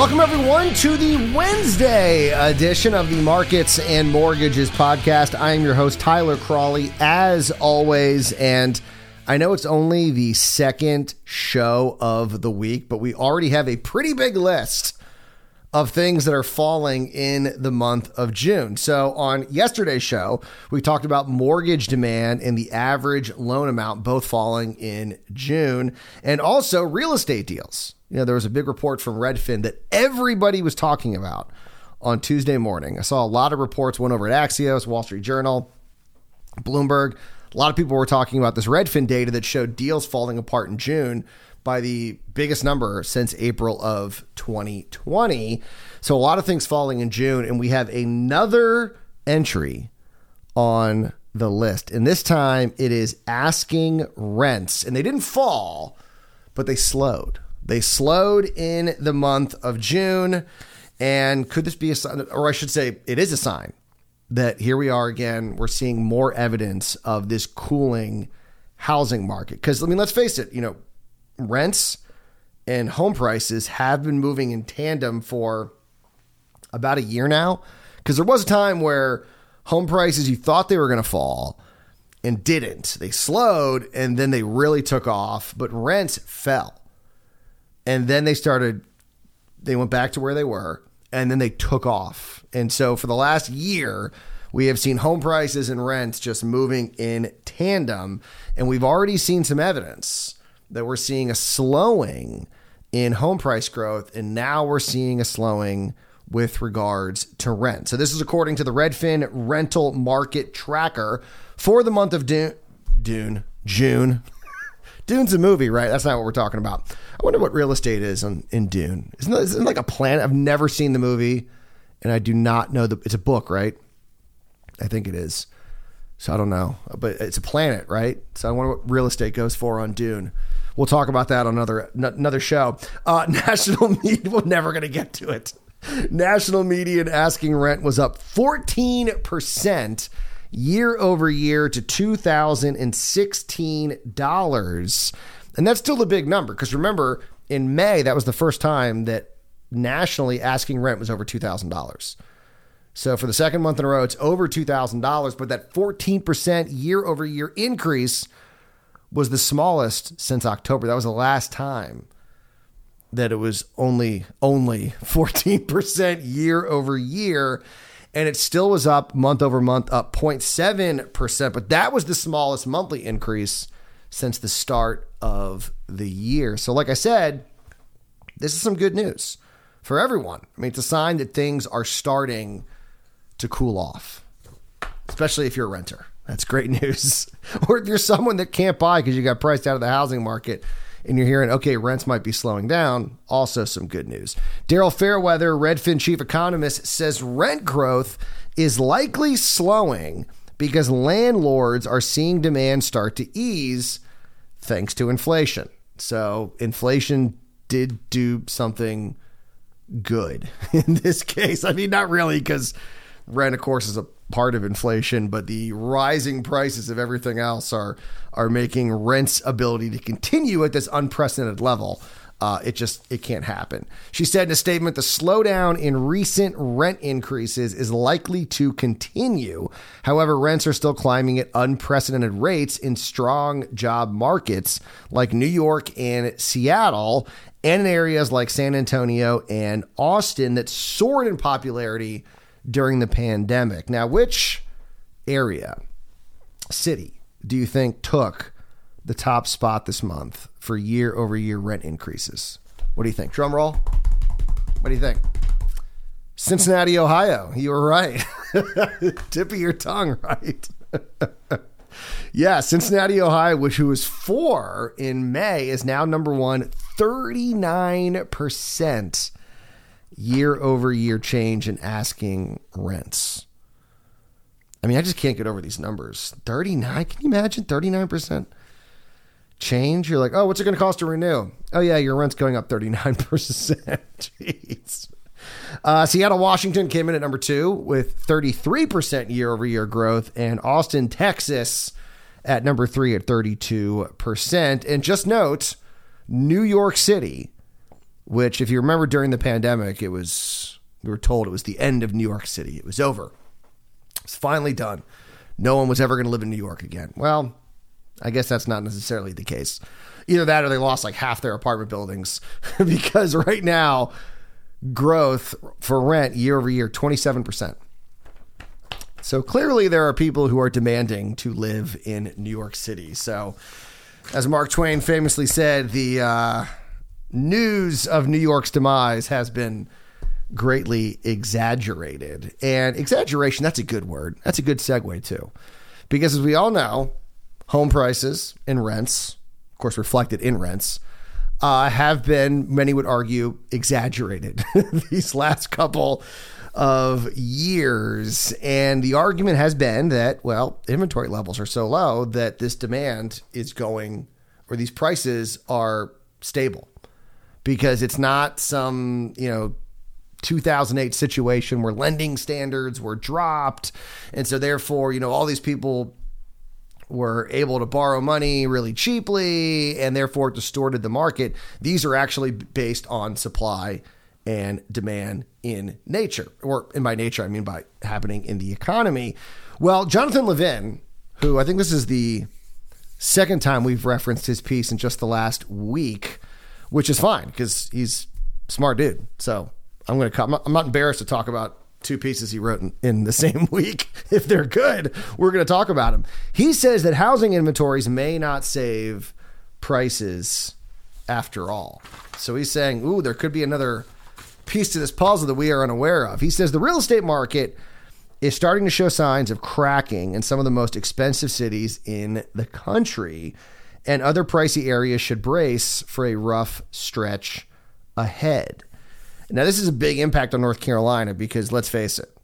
Welcome, everyone, to the Wednesday edition of the Markets and Mortgages podcast. I am your host, Tyler Cralle, as always. And I know it's only the second show of the week, but we already have a pretty big list of things that are falling in the month of June. So, on yesterday's show, we talked about mortgage demand and the average loan amount both falling in June, and also real estate deals. You know, there was a big report from Redfin that everybody was talking about on Tuesday morning. I saw a lot of reports went over at Axios, Wall Street Journal, Bloomberg. A lot of people were talking about this Redfin data that showed deals falling apart in June by the biggest number since April of 2020. So a lot of things falling in June, and we have another entry on the list. And this time it is asking rents. And they didn't fall, but they slowed. They slowed in the month of June. And could this be a sign, or I should say, it is a sign that here we are again. We're seeing more evidence of this cooling housing market. Because, I mean, let's face it, you know, rents and home prices have been moving in tandem for about a year now. Because there was a time where home prices, you thought they were going to fall and didn't. They slowed and then they really took off, but rents fell. And then they started, they went back to where they were and then they took off. And so for the last year, we have seen home prices and rents just moving in tandem. And we've already seen some evidence that we're seeing a slowing in home price growth, and now we're seeing a slowing with regards to rent. So this is according to the Redfin rental market tracker for the month of Dune. Dune June. Dune's a movie, right? That's not what we're talking about. I wonder what real estate is on, in Dune. Isn't, that, isn't like a planet? I've never seen the movie, and I do not know the. It's a book, right? I think it is. So I don't know, but it's a planet, right? So I wonder what real estate goes for on Dune. We'll talk about that on another another show. Uh, national media, we're never going to get to it. National median asking rent was up 14% year over year to $2,016. And that's still a big number because remember, in May, that was the first time that nationally asking rent was over $2,000. So for the second month in a row, it's over $2,000, but that 14% year over year increase was the smallest since October. That was the last time that it was only only 14% year over year and it still was up month over month up 0.7%, but that was the smallest monthly increase since the start of the year. So like I said, this is some good news for everyone. I mean, it's a sign that things are starting to cool off, especially if you're a renter. That's great news. or if you're someone that can't buy because you got priced out of the housing market and you're hearing, okay, rents might be slowing down, also some good news. Daryl Fairweather, Redfin chief economist, says rent growth is likely slowing because landlords are seeing demand start to ease thanks to inflation. So inflation did do something good in this case. I mean, not really, because rent, of course, is a part of inflation, but the rising prices of everything else are are making rent's ability to continue at this unprecedented level. Uh, it just it can't happen. She said in a statement, the slowdown in recent rent increases is likely to continue. However, rents are still climbing at unprecedented rates in strong job markets like New York and Seattle, and in areas like San Antonio and Austin that soared in popularity during the pandemic. Now, which area, city, do you think took the top spot this month for year over year rent increases? What do you think? Drum roll. What do you think? Cincinnati, Ohio. You were right. Tip of your tongue, right? yeah, Cincinnati, Ohio, which was four in May, is now number one, 39% year over year change in asking rents. I mean, I just can't get over these numbers. 39, can you imagine 39% change? You're like, oh, what's it going to cost to renew? Oh, yeah, your rent's going up 39%. Jeez. Uh, Seattle, Washington came in at number two with 33% year over year growth, and Austin, Texas at number three at 32%. And just note, New York City which, if you remember during the pandemic, it was, we were told it was the end of New York City. It was over. It's finally done. No one was ever going to live in New York again. Well, I guess that's not necessarily the case. Either that or they lost like half their apartment buildings because right now, growth for rent year over year, 27%. So clearly, there are people who are demanding to live in New York City. So, as Mark Twain famously said, the uh, news of New York's demise has been greatly exaggerated. And exaggeration, that's a good word. That's a good segue, too. Because as we all know, home prices and rents, of course, reflected in rents, uh, have been, many would argue, exaggerated these last couple of years. And the argument has been that, well, inventory levels are so low that this demand is going, or these prices are stable because it's not some, you know, 2008 situation where lending standards were dropped. And so, therefore, you know, all these people were able to borrow money really cheaply and therefore distorted the market. These are actually based on supply and demand in nature, or in by nature, I mean by happening in the economy. Well, Jonathan Levin, who I think this is the second time we've referenced his piece in just the last week, which is fine because he's smart dude. So I'm going to come. I'm not embarrassed to talk about two pieces he wrote in, in the same week. If they're good, we're going to talk about them. He says that housing inventories may not save prices after all. So he's saying, ooh, there could be another piece to this puzzle that we are unaware of. He says the real estate market is starting to show signs of cracking in some of the most expensive cities in the country, and other pricey areas should brace for a rough stretch ahead. Now, this is a big impact on North Carolina because let's face it,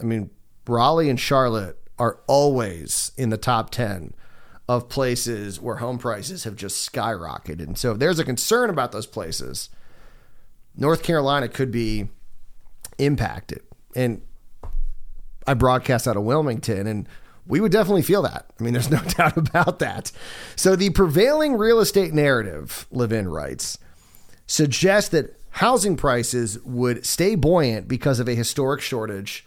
I mean, Raleigh and Charlotte are always in the top 10 of places where home prices have just skyrocketed. And so if there's a concern about those places, North Carolina could be impacted. And I broadcast out of Wilmington, and we would definitely feel that. I mean, there's no doubt about that. So, the prevailing real estate narrative, Levin writes, suggests that housing prices would stay buoyant because of a historic shortage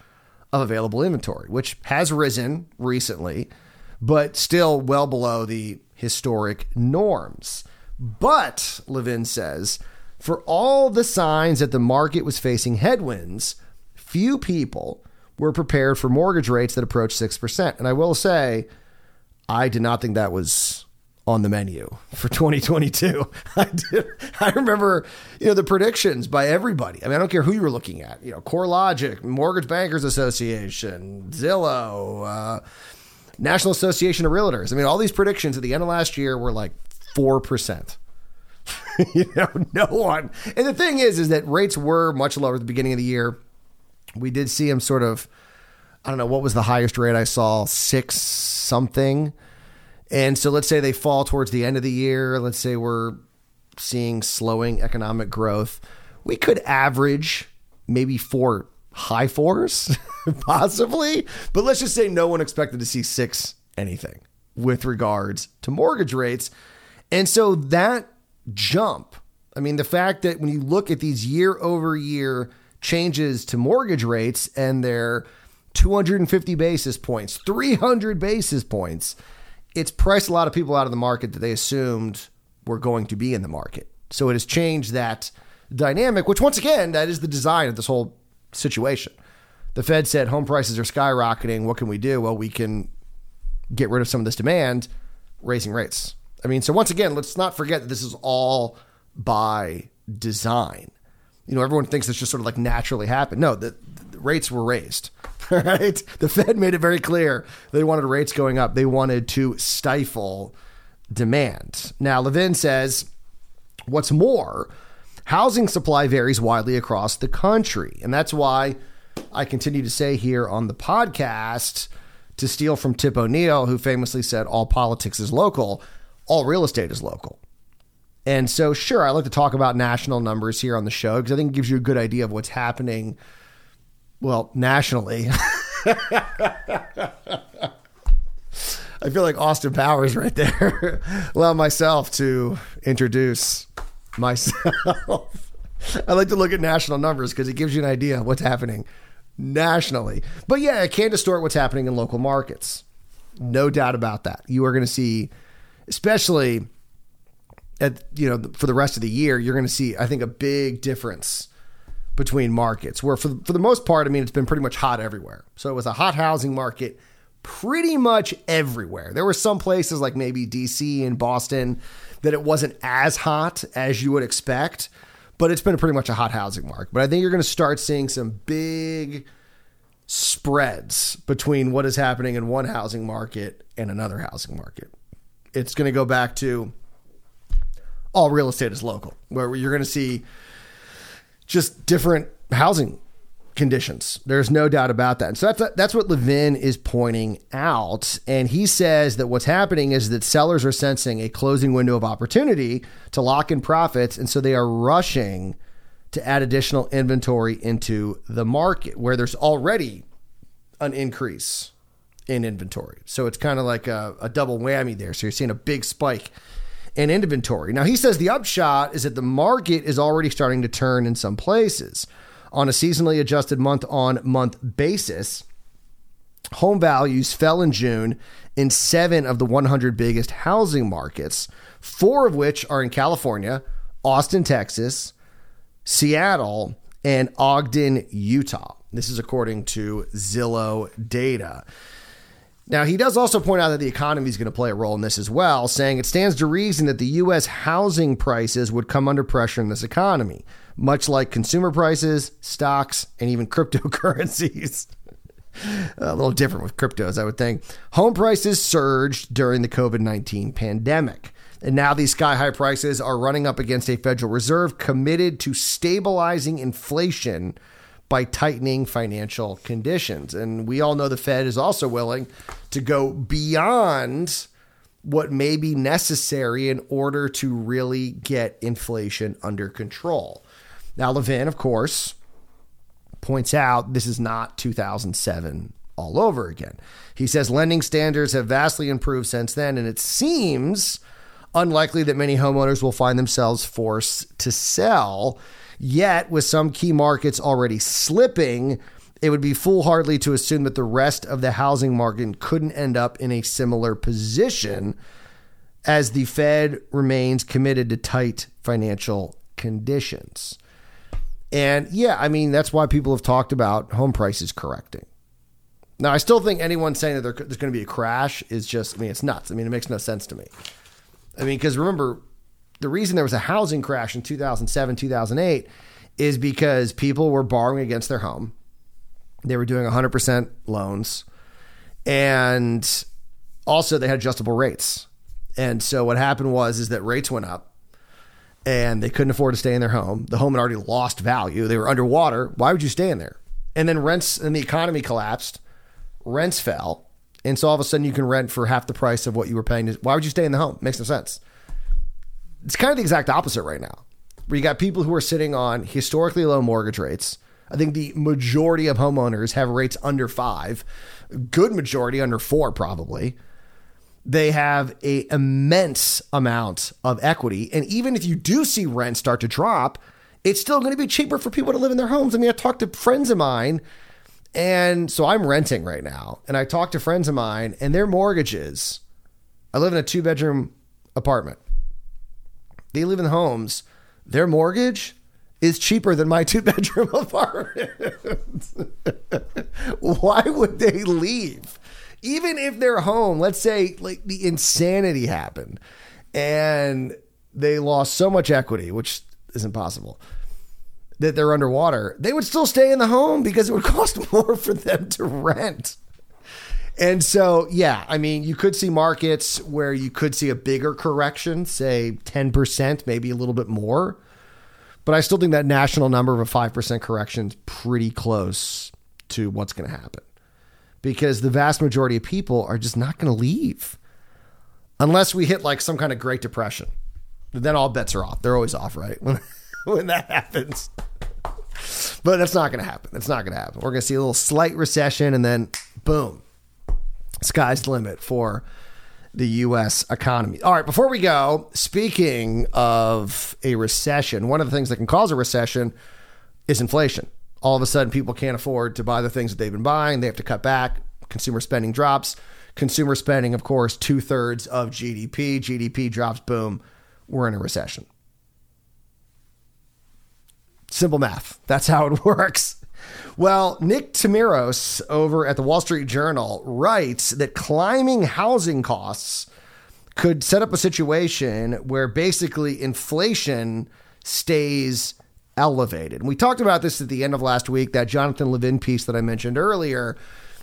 of available inventory, which has risen recently, but still well below the historic norms. But, Levin says, for all the signs that the market was facing headwinds, few people were prepared for mortgage rates that approach 6%. And I will say, I did not think that was on the menu for 2022. I did. I remember, you know, the predictions by everybody. I mean, I don't care who you were looking at. You know, CoreLogic, Mortgage Bankers Association, Zillow, uh, National Association of Realtors. I mean, all these predictions at the end of last year were like four percent. you know, no one. And the thing is, is that rates were much lower at the beginning of the year. We did see them sort of, I don't know, what was the highest rate I saw? Six something. And so let's say they fall towards the end of the year. Let's say we're seeing slowing economic growth. We could average maybe four high fours, possibly. But let's just say no one expected to see six anything with regards to mortgage rates. And so that jump. I mean, the fact that when you look at these year over year changes to mortgage rates and they're 250 basis points, 300 basis points, it's priced a lot of people out of the market that they assumed were going to be in the market. So it has changed that dynamic, which once again, that is the design of this whole situation. The Fed said home prices are skyrocketing. What can we do? Well, we can get rid of some of this demand, raising rates. I mean, so once again, let's not forget that this is all by design. You know, everyone thinks this just sort of like naturally happened. No, the, the rates were raised. Right? The Fed made it very clear they wanted rates going up. They wanted to stifle demand. Now, Levin says, what's more, housing supply varies widely across the country. And that's why I continue to say here on the podcast to steal from Tip O'Neill, who famously said all politics is local all real estate is local. And so, sure, I like to talk about national numbers here on the show because I think it gives you a good idea of what's happening, well, nationally. I feel like Austin Powers right there. Allow myself to introduce myself. I like to look at national numbers because it gives you an idea of what's happening nationally. But yeah, it can distort what's happening in local markets. No doubt about that. You are going to see, especially at you know for the rest of the year, you're going to see I think a big difference between markets. Where for for the most part, I mean, it's been pretty much hot everywhere. So it was a hot housing market pretty much everywhere. There were some places like maybe DC and Boston that it wasn't as hot as you would expect, but it's been pretty much a hot housing market. But I think you're going to start seeing some big spreads between what is happening in one housing market and another housing market. It's going to go back to all real estate is local, where you're going to see just different housing conditions. There's no doubt about that. And so that's that's what Levin is pointing out, and he says that what's happening is that sellers are sensing a closing window of opportunity to lock in profits, and so they are rushing to add additional inventory into the market where there's already an increase in inventory. So it's kind of like a, a double whammy there. So you're seeing a big spike in inventory. Now he says the upshot is that the market is already starting to turn in some places on a seasonally adjusted month on month basis. Home values fell in June in seven of the 100 biggest housing markets, four of which are in California, Austin, Texas, Seattle, and Ogden, Utah. This is according to Zillow data. Now, he does also point out that the economy is going to play a role in this as well, saying it stands to reason that the U.S. housing prices would come under pressure in this economy much like consumer prices, stocks, and even cryptocurrencies. a little different with cryptos, I would think. Home prices surged during the COVID 19 pandemic. And now these sky high prices are running up against a Federal Reserve committed to stabilizing inflation by tightening financial conditions. And we all know the Fed is also willing to go beyond what may be necessary in order to really get inflation under control. Now, Levin, of course, points out this is not 2007 all over again. He says lending standards have vastly improved since then, and it seems unlikely that many homeowners will find themselves forced to sell. Yet, with some key markets already slipping, it would be foolhardy to assume that the rest of the housing market couldn't end up in a similar position as the Fed remains committed to tight financial conditions. And yeah, I mean, that's why people have talked about home prices correcting. Now, I still think anyone saying that there's going to be a crash is just, I mean, it's nuts. I mean, it makes no sense to me. I mean, because remember, the reason there was a housing crash in 2007, 2008 is because people were borrowing against their home. They were doing 100% loans. And also, they had adjustable rates. And so what happened was is that rates went up and they couldn't afford to stay in their home. The home had already lost value. They were underwater. Why would you stay in there? And then rents and the economy collapsed. Rents fell. And so all of a sudden you can rent for half the price of what you were paying. Why would you stay in the home? Makes no sense. It's kind of the exact opposite right now, where you got people who are sitting on historically low mortgage rates. I think the majority of homeowners have rates under five, good majority under four, probably they have a immense amount of equity. And even if you do see rent start to drop, it's still going to be cheaper for people to live in their homes. I mean, I talked to friends of mine, and so I'm renting right now, and I talked to friends of mine, and their mortgages. I live in a two bedroom apartment. They live in homes. Their mortgage is cheaper than my two bedroom apartment. Why would they leave? even if they're home, let's say like the insanity happened and they lost so much equity, which isn't possible, that they're underwater, they would still stay in the home because it would cost more for them to rent. And so, yeah, I mean, you could see markets where you could see a bigger correction, say 10%, maybe a little bit more. But I still think that national number of a 5% correction is pretty close to what's going to happen because the vast majority of people are just not going to leave unless we hit like some kind of Great Depression. Then all bets are off. They're always off, right? When, when that happens. But that's not going to happen. It's not going to happen. We're going to see a little slight recession and then boom, sky's the limit for the U.S. economy. All right, before we go, speaking of a recession, one of the things that can cause a recession is inflation. All of a sudden, people can't afford to buy the things that they've been buying. They have to cut back. Consumer spending drops. Consumer spending, of course, two thirds of GDP. GDP drops, boom, we're in a recession. Simple math. That's how it works. Well, Nick Timiraos over at the Wall Street Journal writes that climbing housing costs could set up a situation where basically inflation stays elevated. And we talked about this at the end of last week, that Jonathan Levin piece that I mentioned earlier,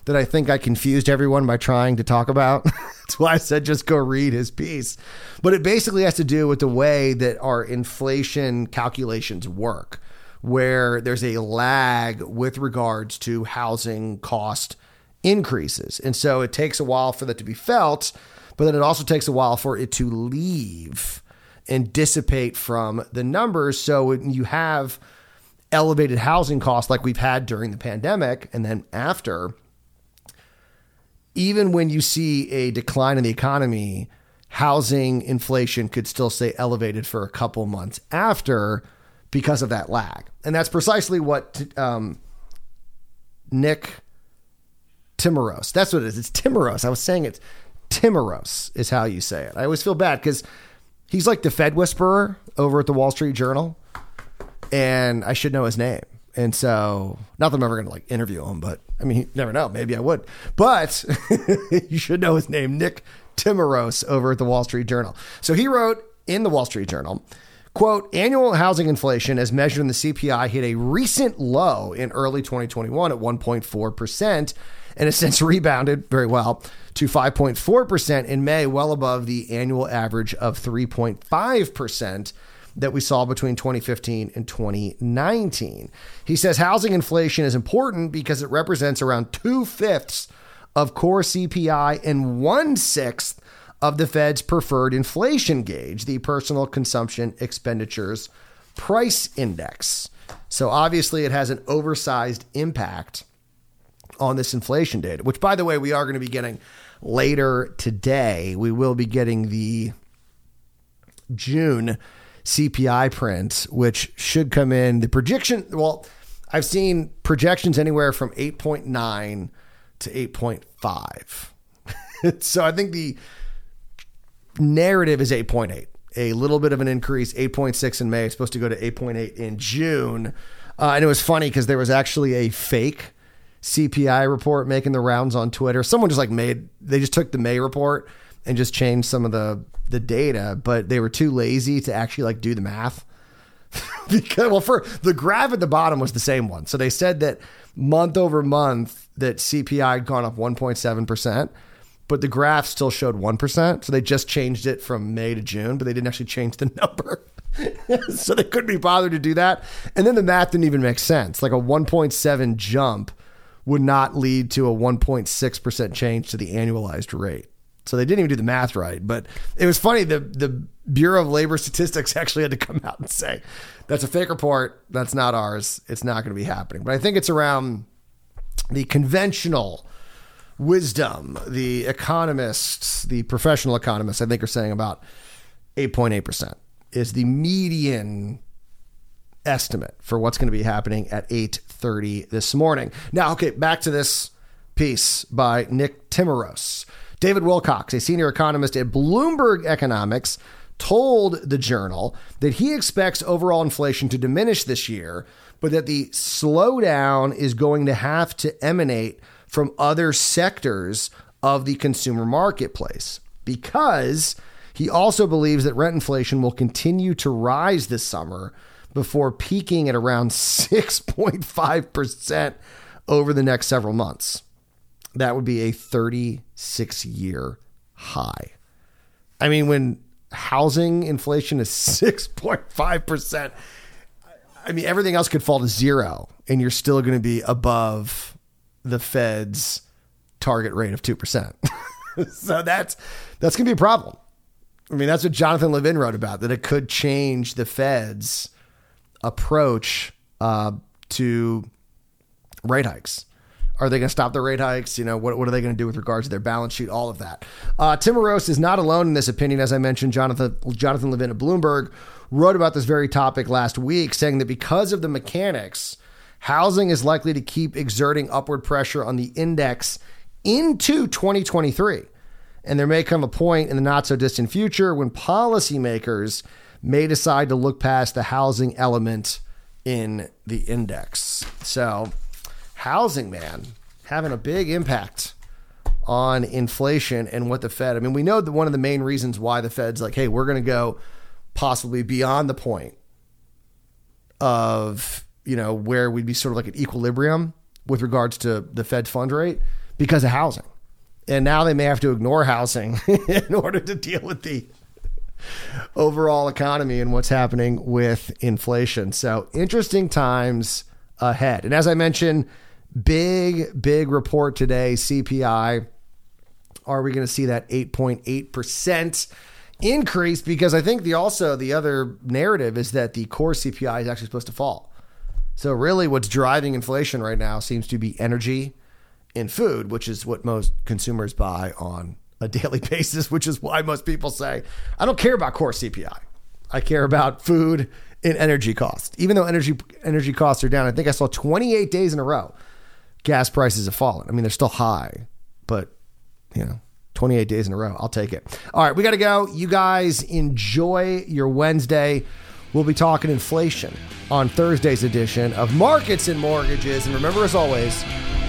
that I think I confused everyone by trying to talk about. That's why I said just go read his piece. But it basically has to do with the way that our inflation calculations work where there's a lag with regards to housing cost increases. And so it takes a while for that to be felt, but then it also takes a while for it to leave and dissipate from the numbers. So when you have elevated housing costs like we've had during the pandemic and then after, even when you see a decline in the economy, housing inflation could still stay elevated for a couple months after because of that lag. And that's precisely what um, Nick Timoros, that's what it is. It's Timoros. I was saying it's Timoros, is how you say it. I always feel bad because he's like the Fed whisperer over at the Wall Street Journal. And I should know his name. And so, not that I'm ever going to like interview him, but I mean, you never know. Maybe I would. But you should know his name, Nick Timoros over at the Wall Street Journal. So he wrote in the Wall Street Journal Quote, annual housing inflation as measured in the CPI hit a recent low in early 2021 at 1.4% and has since rebounded very well to 5.4% in May, well above the annual average of 3.5% that we saw between 2015 and 2019. He says housing inflation is important because it represents around two fifths of core CPI and one sixth of the Fed's preferred inflation gauge, the Personal Consumption Expenditures Price Index. So obviously, it has an oversized impact on this inflation data, which, by the way, we are going to be getting later today. We will be getting the June CPI print, which should come in. The projection, well, I've seen projections anywhere from 8.9 to 8.5. so I think the narrative is 8.8, a little bit of an increase, 8.6 in May, supposed to go to 8.8 in June. Uh, and it was funny because there was actually a fake CPI report making the rounds on Twitter. Someone just like made, they just took the May report and just changed some of the the data, but they were too lazy to actually like do the math. because well, for the graph at the bottom was the same one. So they said that month over month that CPI had gone up 1.7 percent but the graph still showed 1%. So they just changed it from May to June, but they didn't actually change the number. so they couldn't be bothered to do that. And then the math didn't even make sense. Like a 1.7 jump would not lead to a 1.6% change to the annualized rate. So they didn't even do the math right. But it was funny. The, the Bureau of Labor Statistics actually had to come out and say, that's a fake report. That's not ours. It's not going to be happening. But I think it's around the conventional wisdom, the economists, the professional economists, I think, are saying about 8.8% is the median estimate for what's going to be happening at 8.30 this morning. Now, okay, back to this piece by Nick Timiraos. David Wilcox, a senior economist at Bloomberg Economics, told the journal that he expects overall inflation to diminish this year, but that the slowdown is going to have to emanate from other sectors of the consumer marketplace because he also believes that rent inflation will continue to rise this summer before peaking at around 6.5% over the next several months. That would be a 36 year high. I mean, when housing inflation is 6.5%, I mean, everything else could fall to zero and you're still going to be above the Fed's target rate of 2%. so that's that's going to be a problem. I mean, that's what Jonathan Levin wrote about that it could change the Fed's approach uh, to rate hikes Are they going to stop the rate hikes? You know, what, what are they going to do with regards to their balance sheet? All of that. Uh, Tim Rose is not alone in this opinion. As I mentioned, Jonathan, Jonathan Levin of Bloomberg wrote about this very topic last week, saying that because of the mechanics, housing is likely to keep exerting upward pressure on the index into 2023. And there may come a point in the not so distant future when policymakers may decide to look past the housing element in the index. So, housing, man, having a big impact on inflation and what the Fed. I mean, we know that one of the main reasons why the Fed's like, hey, we're going to go possibly beyond the point of, you know, where we'd be sort of like an equilibrium with regards to the Fed fund rate because of housing. And now they may have to ignore housing in order to deal with the overall economy and what's happening with inflation. So, interesting times ahead. And as I mentioned, big, big report today CPI. Are we going to see that 8.8%? increase because I think the also the other narrative is that the core CPI is actually supposed to fall. So really what's driving inflation right now seems to be energy and food, which is what most consumers buy on a daily basis, which is why most people say, I don't care about core CPI. I care about food and energy costs. Even though energy energy costs are down, I think I saw 28 days in a row gas prices have fallen. I mean, they're still high, but you know, 28 days in a row. I'll take it. All right, we got to go. You guys enjoy your Wednesday. We'll be talking inflation on Thursday's edition of Markets and Mortgages. And remember, as always,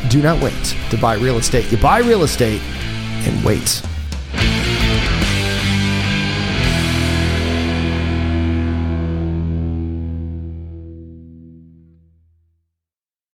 do not wait to buy real estate. You buy real estate and wait